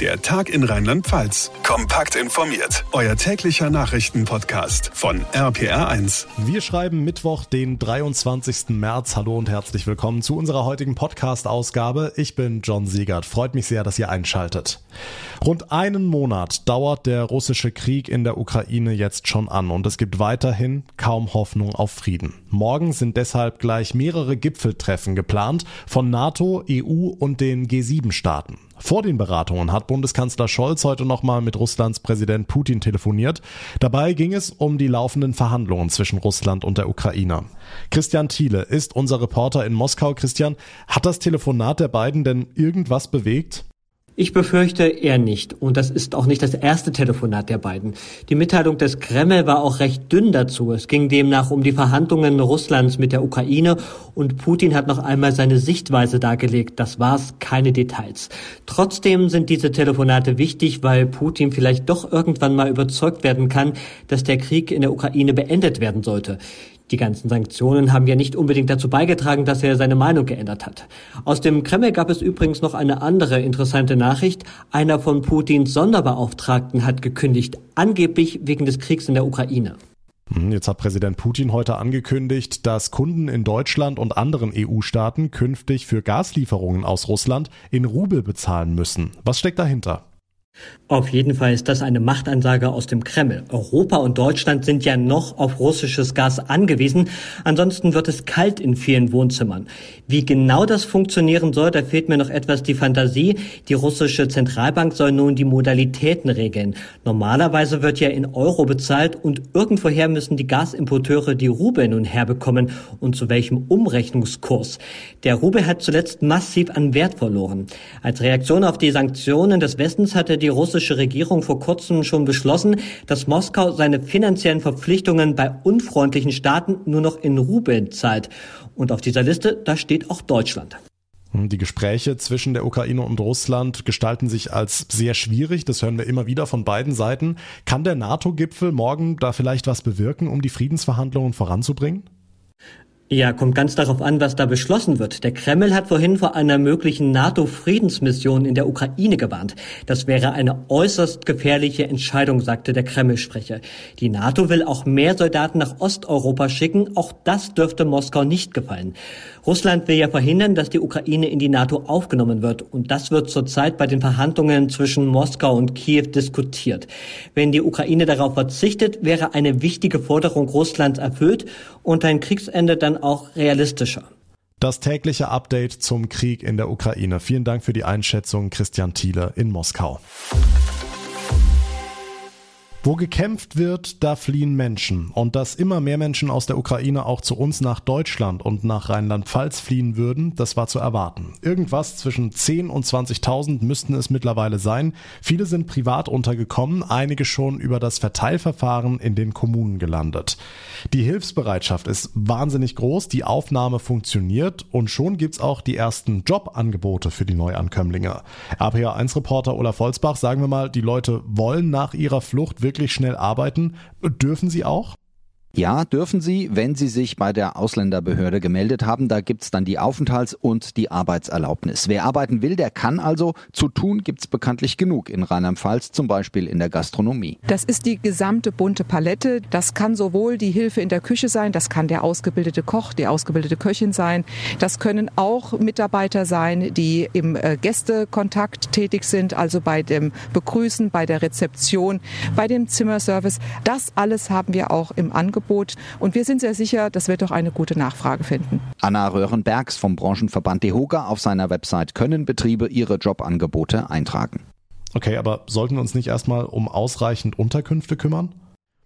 Der Tag in Rheinland-Pfalz. Kompakt informiert. Euer täglicher Nachrichtenpodcast von RPR1. Wir schreiben Mittwoch, den 23. März. Hallo und herzlich willkommen zu unserer heutigen Podcast-Ausgabe. Ich bin John Siegert. Freut mich sehr, dass ihr einschaltet. Rund einen Monat dauert der russische Krieg in der Ukraine jetzt schon an und es gibt weiterhin kaum Hoffnung auf Frieden. Morgen sind deshalb gleich mehrere Gipfeltreffen geplant von NATO, EU und den G7-Staaten. Vor den Beratungen hat Bundeskanzler Scholz heute nochmal mit Russlands Präsident Putin telefoniert. Dabei ging es um die laufenden Verhandlungen zwischen Russland und der Ukraine. Christian Thiele ist unser Reporter in Moskau. Christian, hat das Telefonat der beiden denn irgendwas bewegt? Ich befürchte eher nicht. Und das ist auch nicht das erste Telefonat der beiden. Die Mitteilung des Kreml war auch recht dünn dazu. Es ging demnach um die Verhandlungen Russlands mit der Ukraine und Putin hat noch einmal seine Sichtweise dargelegt. Das war's, keine Details. Trotzdem sind diese Telefonate wichtig, weil Putin vielleicht doch irgendwann mal überzeugt werden kann, dass der Krieg in der Ukraine beendet werden sollte. Die ganzen Sanktionen haben ja nicht unbedingt dazu beigetragen, dass er seine Meinung geändert hat. Aus dem Kreml gab es übrigens noch eine andere interessante Nachricht. Einer von Putins Sonderbeauftragten hat gekündigt, angeblich wegen des Kriegs in der Ukraine. Hm, jetzt hat Präsident Putin heute angekündigt, dass Kunden in Deutschland und anderen EU-Staaten künftig für Gaslieferungen aus Russland in Rubel bezahlen müssen. Was steckt dahinter? Auf jeden Fall ist das eine Machtansage aus dem Kreml. Europa und Deutschland sind ja noch auf russisches Gas angewiesen. Ansonsten wird es kalt in vielen Wohnzimmern. Wie genau das funktionieren soll, da fehlt mir noch etwas die Fantasie. Die russische Zentralbank soll nun die Modalitäten regeln. Normalerweise wird ja in Euro bezahlt und irgendwoher müssen die Gasimporteure die Rubel nun herbekommen und zu welchem Umrechnungskurs. Der Rubel hat zuletzt massiv an Wert verloren. Als Reaktion auf die Sanktionen des Westens hatte die russische Regierung vor kurzem schon beschlossen, dass Moskau seine finanziellen Verpflichtungen bei unfreundlichen Staaten nur noch in Rubeln zahlt. Und auf dieser Liste, da steht auch Deutschland. Die Gespräche zwischen der Ukraine und Russland gestalten sich als sehr schwierig. Das hören wir immer wieder von beiden Seiten. Kann der NATO-Gipfel morgen da vielleicht was bewirken, um die Friedensverhandlungen voranzubringen? Ja, kommt ganz darauf an, was da beschlossen wird. Der Kreml hat vorhin vor einer möglichen NATO-Friedensmission in der Ukraine gewarnt. Das wäre eine äußerst gefährliche Entscheidung, sagte der Kreml-Sprecher. Die NATO will auch mehr Soldaten nach Osteuropa schicken. Auch das dürfte Moskau nicht gefallen. Russland will ja verhindern, dass die Ukraine in die NATO aufgenommen wird. Und das wird zurzeit bei den Verhandlungen zwischen Moskau und Kiew diskutiert. Wenn die Ukraine darauf verzichtet, wäre eine wichtige Forderung Russlands erfüllt und ein Kriegsende dann auch realistischer. Das tägliche Update zum Krieg in der Ukraine. Vielen Dank für die Einschätzung, Christian Thiele in Moskau. Wo gekämpft wird, da fliehen Menschen. Und dass immer mehr Menschen aus der Ukraine auch zu uns nach Deutschland und nach Rheinland-Pfalz fliehen würden, das war zu erwarten. Irgendwas zwischen 10 und 20.000 müssten es mittlerweile sein. Viele sind privat untergekommen, einige schon über das Verteilverfahren in den Kommunen gelandet. Die Hilfsbereitschaft ist wahnsinnig groß, die Aufnahme funktioniert und schon gibt's auch die ersten Jobangebote für die Neuankömmlinge. RPA1-Reporter Olaf Volzbach, sagen wir mal, die Leute wollen nach ihrer Flucht wirklich wirklich schnell arbeiten. Dürfen sie auch? Ja, dürfen Sie, wenn Sie sich bei der Ausländerbehörde gemeldet haben. Da gibt's dann die Aufenthalts- und die Arbeitserlaubnis. Wer arbeiten will, der kann also. Zu tun gibt's bekanntlich genug in Rheinland-Pfalz, zum Beispiel in der Gastronomie. Das ist die gesamte bunte Palette. Das kann sowohl die Hilfe in der Küche sein, das kann der ausgebildete Koch, die ausgebildete Köchin sein. Das können auch Mitarbeiter sein, die im äh, Gästekontakt tätig sind, also bei dem Begrüßen, bei der Rezeption, bei dem Zimmerservice. Das alles haben wir auch im Angebot Angebot. Und wir sind sehr sicher, das wird auch eine gute Nachfrage finden. Anna Röhrenbergs vom Branchenverband DEHOGA auf seiner Website können Betriebe ihre Jobangebote eintragen. Okay, aber sollten wir uns nicht erstmal um ausreichend Unterkünfte kümmern?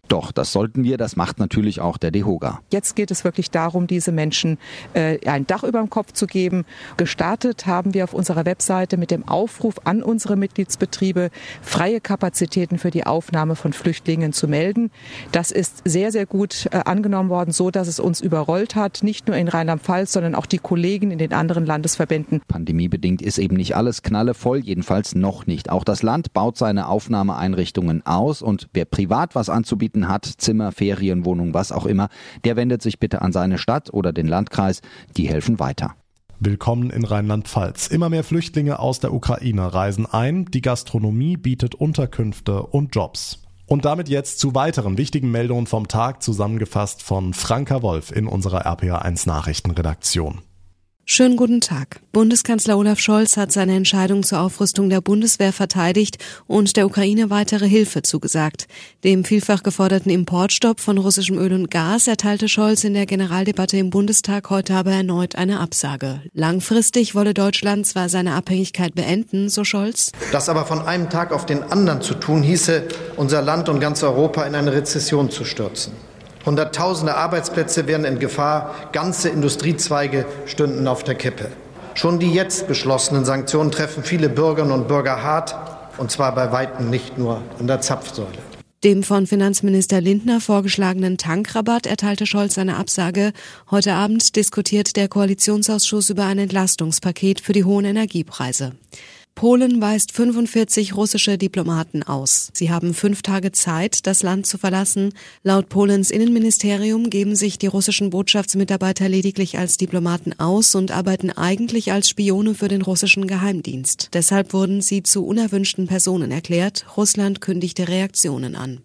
Doch, das sollten wir. Das macht natürlich auch der DEHOGA. Jetzt geht es wirklich darum, diese Menschen äh, ein Dach über dem Kopf zu geben. Gestartet haben wir auf unserer Webseite mit dem Aufruf an unsere Mitgliedsbetriebe, freie Kapazitäten für die Aufnahme von Flüchtlingen zu melden. Das ist sehr, sehr gut äh, angenommen worden, so dass es uns überrollt hat. Nicht nur in Rheinland-Pfalz, sondern auch die Kollegen in den anderen Landesverbänden. Pandemiebedingt ist eben nicht alles knallevoll, jedenfalls noch nicht. Auch das Land baut seine Aufnahmeeinrichtungen aus und wer privat was anzubieten Mieten hat, Zimmer, Ferienwohnung, was auch immer, der wendet sich bitte an seine Stadt oder den Landkreis. Die helfen weiter. Willkommen in Rheinland-Pfalz. Immer mehr Flüchtlinge aus der Ukraine reisen ein. Die Gastronomie bietet Unterkünfte und Jobs. Und damit jetzt zu weiteren wichtigen Meldungen vom Tag zusammengefasst von Franka Wolf in unserer RPA1 Nachrichtenredaktion. Schönen guten Tag. Bundeskanzler Olaf Scholz hat seine Entscheidung zur Aufrüstung der Bundeswehr verteidigt und der Ukraine weitere Hilfe zugesagt. Dem vielfach geforderten Importstopp von russischem Öl und Gas erteilte Scholz in der Generaldebatte im Bundestag heute aber erneut eine Absage. Langfristig wolle Deutschland zwar seine Abhängigkeit beenden, so Scholz. Das aber von einem Tag auf den anderen zu tun, hieße, unser Land und ganz Europa in eine Rezession zu stürzen. Hunderttausende Arbeitsplätze wären in Gefahr, ganze Industriezweige stünden auf der Kippe. Schon die jetzt beschlossenen Sanktionen treffen viele Bürgerinnen und Bürger hart, und zwar bei weitem nicht nur an der Zapfsäule. Dem von Finanzminister Lindner vorgeschlagenen Tankrabatt erteilte Scholz eine Absage. Heute Abend diskutiert der Koalitionsausschuss über ein Entlastungspaket für die hohen Energiepreise. Polen weist 45 russische Diplomaten aus. Sie haben fünf Tage Zeit, das Land zu verlassen. Laut Polens Innenministerium geben sich die russischen Botschaftsmitarbeiter lediglich als Diplomaten aus und arbeiten eigentlich als Spione für den russischen Geheimdienst. Deshalb wurden sie zu unerwünschten Personen erklärt. Russland kündigte Reaktionen an.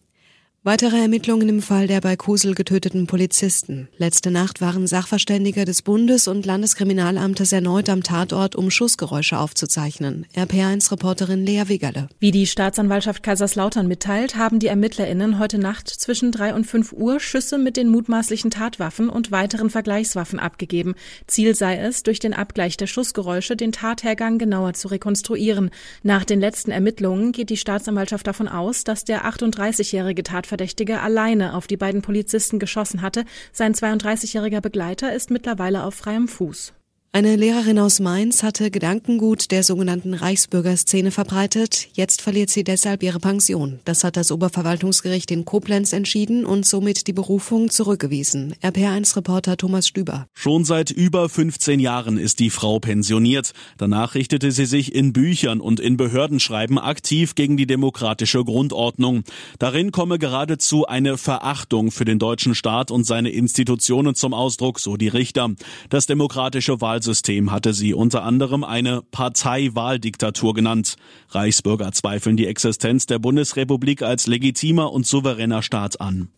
Weitere Ermittlungen im Fall der bei Kusel getöteten Polizisten. Letzte Nacht waren Sachverständige des Bundes- und Landeskriminalamtes erneut am Tatort, um Schussgeräusche aufzuzeichnen. RPA1-Reporterin Lea Wigerle. Wie die Staatsanwaltschaft Kaiserslautern mitteilt, haben die ErmittlerInnen heute Nacht zwischen drei und fünf Uhr Schüsse mit den mutmaßlichen Tatwaffen und weiteren Vergleichswaffen abgegeben. Ziel sei es, durch den Abgleich der Schussgeräusche den Tathergang genauer zu rekonstruieren. Nach den letzten Ermittlungen geht die Staatsanwaltschaft davon aus, dass der 38-jährige Tatverdächtige Tatverdächtige alleine auf die beiden Polizisten geschossen hatte. Sein 32-jähriger Begleiter ist mittlerweile auf freiem Fuß. Eine Lehrerin aus Mainz hatte Gedankengut der sogenannten Reichsbürgerszene verbreitet. Jetzt verliert sie deshalb ihre Pension. Das hat das Oberverwaltungsgericht in Koblenz entschieden und somit die Berufung zurückgewiesen. RPR1-Reporter Thomas Stüber. Schon seit über 15 Jahren ist die Frau pensioniert. Danach richtete sie sich in Büchern und in Behördenschreiben aktiv gegen die demokratische Grundordnung. Darin komme geradezu eine Verachtung für den deutschen Staat und seine Institutionen zum Ausdruck, so die Richter. Das demokratische Wahl Wahlsystem hatte sie unter anderem eine Parteiwahldiktatur genannt. Reichsbürger zweifeln die Existenz der Bundesrepublik als legitimer und souveräner Staat an.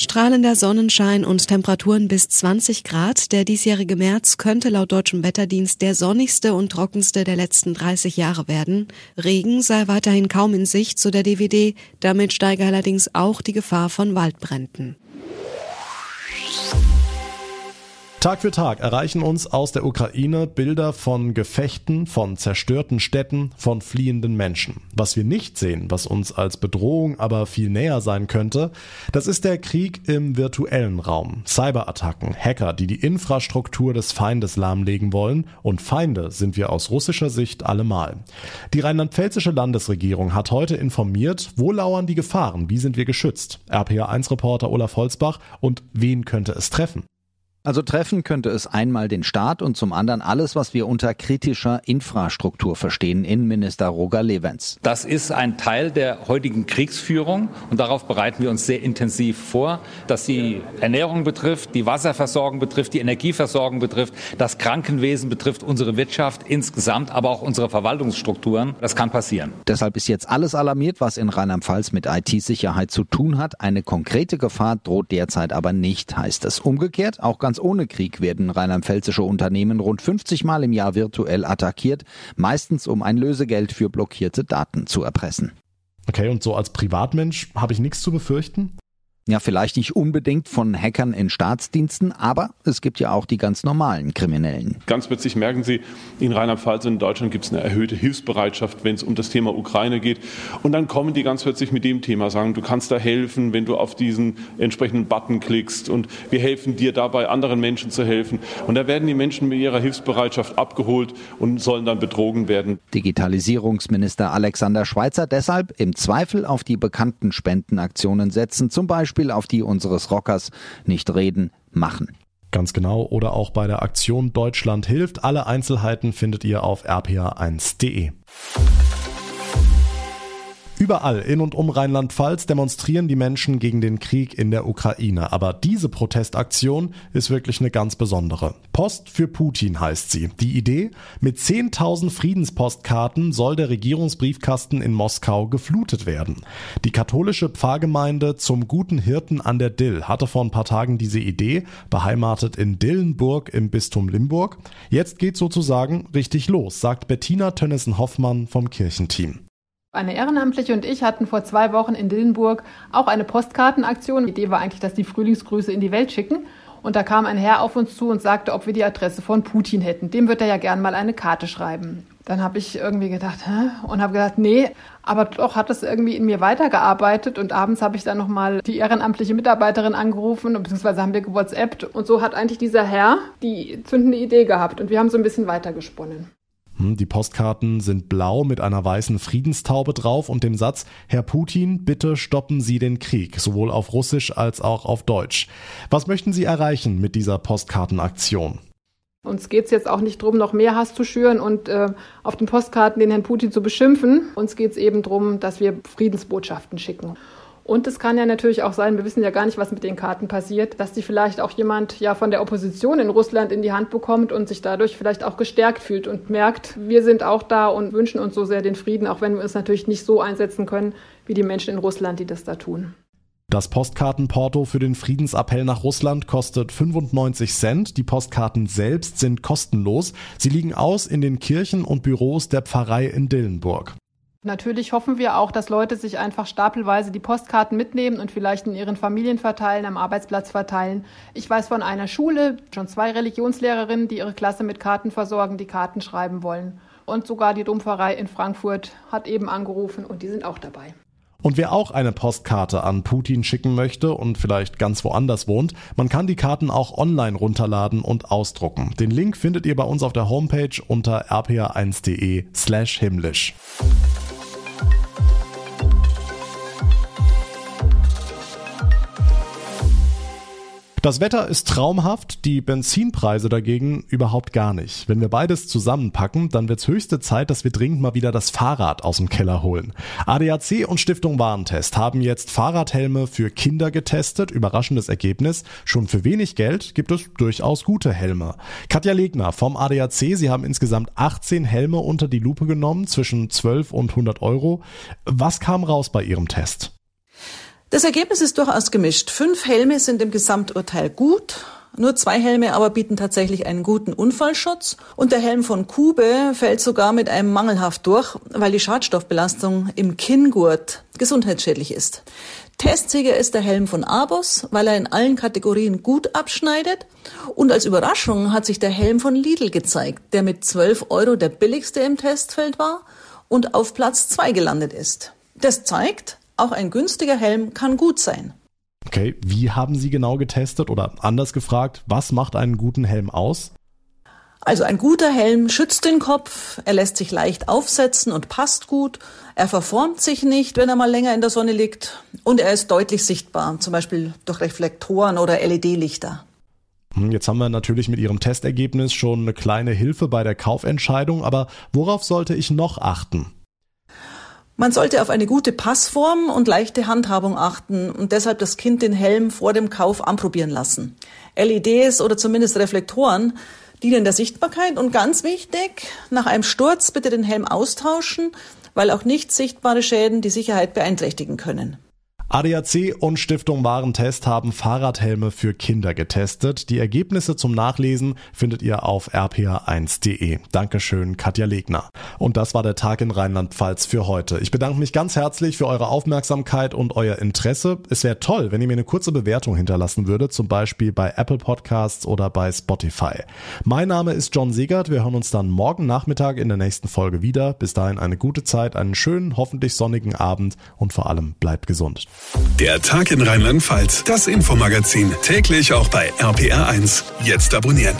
Strahlender Sonnenschein und Temperaturen bis 20 Grad. Der diesjährige März könnte laut deutschem Wetterdienst der sonnigste und trockenste der letzten 30 Jahre werden. Regen sei weiterhin kaum in Sicht, so der DVD. Damit steige allerdings auch die Gefahr von Waldbränden. Tag für Tag erreichen uns aus der Ukraine Bilder von Gefechten, von zerstörten Städten, von fliehenden Menschen. Was wir nicht sehen, was uns als Bedrohung aber viel näher sein könnte, das ist der Krieg im virtuellen Raum. Cyberattacken, Hacker, die die Infrastruktur des Feindes lahmlegen wollen und Feinde sind wir aus russischer Sicht allemal. Die rheinland-pfälzische Landesregierung hat heute informiert, wo lauern die Gefahren, wie sind wir geschützt. RPA1-Reporter Olaf Holzbach und wen könnte es treffen? Also treffen könnte es einmal den Staat und zum anderen alles, was wir unter kritischer Infrastruktur verstehen, Innenminister Roger Levens. Das ist ein Teil der heutigen Kriegsführung und darauf bereiten wir uns sehr intensiv vor, dass die Ernährung betrifft, die Wasserversorgung betrifft, die Energieversorgung betrifft, das Krankenwesen betrifft, unsere Wirtschaft insgesamt, aber auch unsere Verwaltungsstrukturen. Das kann passieren. Deshalb ist jetzt alles alarmiert, was in Rheinland-Pfalz mit IT-Sicherheit zu tun hat. Eine konkrete Gefahr droht derzeit aber nicht, heißt es. Umgekehrt, auch ganz ganz ohne Krieg werden rheinland-pfälzische Unternehmen rund 50 Mal im Jahr virtuell attackiert, meistens um ein Lösegeld für blockierte Daten zu erpressen. Okay, und so als Privatmensch habe ich nichts zu befürchten? Ja, vielleicht nicht unbedingt von Hackern in Staatsdiensten, aber es gibt ja auch die ganz normalen Kriminellen. Ganz plötzlich merken Sie, in Rheinland-Pfalz und in Deutschland gibt es eine erhöhte Hilfsbereitschaft, wenn es um das Thema Ukraine geht. Und dann kommen die ganz plötzlich mit dem Thema, sagen, du kannst da helfen, wenn du auf diesen entsprechenden Button klickst und wir helfen dir dabei, anderen Menschen zu helfen. Und da werden die Menschen mit ihrer Hilfsbereitschaft abgeholt und sollen dann betrogen werden. Digitalisierungsminister Alexander Schweitzer deshalb im Zweifel auf die bekannten Spendenaktionen setzen, zum Beispiel Beispiel auf die unseres Rockers nicht reden, machen. Ganz genau. Oder auch bei der Aktion Deutschland hilft. Alle Einzelheiten findet ihr auf rpa1.de. Überall in und um Rheinland-Pfalz demonstrieren die Menschen gegen den Krieg in der Ukraine. Aber diese Protestaktion ist wirklich eine ganz besondere. Post für Putin heißt sie. Die Idee? Mit 10.000 Friedenspostkarten soll der Regierungsbriefkasten in Moskau geflutet werden. Die katholische Pfarrgemeinde zum guten Hirten an der Dill hatte vor ein paar Tagen diese Idee, beheimatet in Dillenburg im Bistum Limburg. Jetzt geht sozusagen richtig los, sagt Bettina Tönnissen-Hoffmann vom Kirchenteam. Eine Ehrenamtliche und ich hatten vor zwei Wochen in Dillenburg auch eine Postkartenaktion. Die Idee war eigentlich, dass die Frühlingsgrüße in die Welt schicken. Und da kam ein Herr auf uns zu und sagte, ob wir die Adresse von Putin hätten. Dem wird er ja gern mal eine Karte schreiben. Dann habe ich irgendwie gedacht, hä? Und habe gedacht, nee, aber doch hat es irgendwie in mir weitergearbeitet. Und abends habe ich dann nochmal die ehrenamtliche Mitarbeiterin angerufen, beziehungsweise haben wir gewhatsappt. Und so hat eigentlich dieser Herr die zündende Idee gehabt. Und wir haben so ein bisschen weitergesponnen. Hm, die Postkarten sind blau mit einer weißen Friedenstaube drauf und dem Satz Herr Putin, bitte stoppen Sie den Krieg, sowohl auf Russisch als auch auf Deutsch. Was möchten Sie erreichen mit dieser Postkartenaktion? Uns geht es jetzt auch nicht darum, noch mehr Hass zu schüren und äh, auf den Postkarten den Herrn Putin zu beschimpfen. Uns geht es eben darum, dass wir Friedensbotschaften schicken. Und es kann ja natürlich auch sein, wir wissen ja gar nicht, was mit den Karten passiert, dass die vielleicht auch jemand ja von der Opposition in Russland in die Hand bekommt und sich dadurch vielleicht auch gestärkt fühlt und merkt, wir sind auch da und wünschen uns so sehr den Frieden, auch wenn wir uns natürlich nicht so einsetzen können wie die Menschen in Russland, die das da tun. Das Postkartenporto für den Friedensappell nach Russland kostet 95 Cent. Die Postkarten selbst sind kostenlos. Sie liegen aus in den Kirchen und Büros der Pfarrei in Dillenburg. Natürlich hoffen wir auch, dass Leute sich einfach stapelweise die Postkarten mitnehmen und vielleicht in ihren Familien verteilen, am Arbeitsplatz verteilen. Ich weiß von einer Schule, schon zwei Religionslehrerinnen, die ihre Klasse mit Karten versorgen, die Karten schreiben wollen. Und sogar die Dumpferei in Frankfurt hat eben angerufen und die sind auch dabei. Und wer auch eine Postkarte an Putin schicken möchte und vielleicht ganz woanders wohnt, man kann die Karten auch online runterladen und ausdrucken. Den Link findet ihr bei uns auf der Homepage unter rpa1.de slash himmlisch. Das Wetter ist traumhaft, die Benzinpreise dagegen überhaupt gar nicht. Wenn wir beides zusammenpacken, dann wird's höchste Zeit, dass wir dringend mal wieder das Fahrrad aus dem Keller holen. ADAC und Stiftung Warentest haben jetzt Fahrradhelme für Kinder getestet. Überraschendes Ergebnis. Schon für wenig Geld gibt es durchaus gute Helme. Katja Legner vom ADAC, Sie haben insgesamt 18 Helme unter die Lupe genommen, zwischen 12 und 100 Euro. Was kam raus bei Ihrem Test? Das Ergebnis ist durchaus gemischt. Fünf Helme sind im Gesamturteil gut. Nur zwei Helme aber bieten tatsächlich einen guten Unfallschutz. Und der Helm von Kube fällt sogar mit einem mangelhaft durch, weil die Schadstoffbelastung im Kinngurt gesundheitsschädlich ist. Testsieger ist der Helm von Abos, weil er in allen Kategorien gut abschneidet. Und als Überraschung hat sich der Helm von Lidl gezeigt, der mit 12 Euro der billigste im Testfeld war und auf Platz zwei gelandet ist. Das zeigt, auch ein günstiger Helm kann gut sein. Okay, wie haben Sie genau getestet oder anders gefragt, was macht einen guten Helm aus? Also ein guter Helm schützt den Kopf, er lässt sich leicht aufsetzen und passt gut, er verformt sich nicht, wenn er mal länger in der Sonne liegt und er ist deutlich sichtbar, zum Beispiel durch Reflektoren oder LED-Lichter. Hm, jetzt haben wir natürlich mit Ihrem Testergebnis schon eine kleine Hilfe bei der Kaufentscheidung, aber worauf sollte ich noch achten? Man sollte auf eine gute Passform und leichte Handhabung achten und deshalb das Kind den Helm vor dem Kauf anprobieren lassen. LEDs oder zumindest Reflektoren dienen der Sichtbarkeit und ganz wichtig, nach einem Sturz bitte den Helm austauschen, weil auch nicht sichtbare Schäden die Sicherheit beeinträchtigen können. ADAC und Stiftung Warentest haben Fahrradhelme für Kinder getestet. Die Ergebnisse zum Nachlesen findet ihr auf rpa1.de. Dankeschön, Katja Legner. Und das war der Tag in Rheinland-Pfalz für heute. Ich bedanke mich ganz herzlich für eure Aufmerksamkeit und euer Interesse. Es wäre toll, wenn ihr mir eine kurze Bewertung hinterlassen würdet, zum Beispiel bei Apple Podcasts oder bei Spotify. Mein Name ist John Segert. Wir hören uns dann morgen Nachmittag in der nächsten Folge wieder. Bis dahin eine gute Zeit, einen schönen, hoffentlich sonnigen Abend und vor allem bleibt gesund. Der Tag in Rheinland-Pfalz, das Infomagazin, täglich auch bei RPR1. Jetzt abonnieren.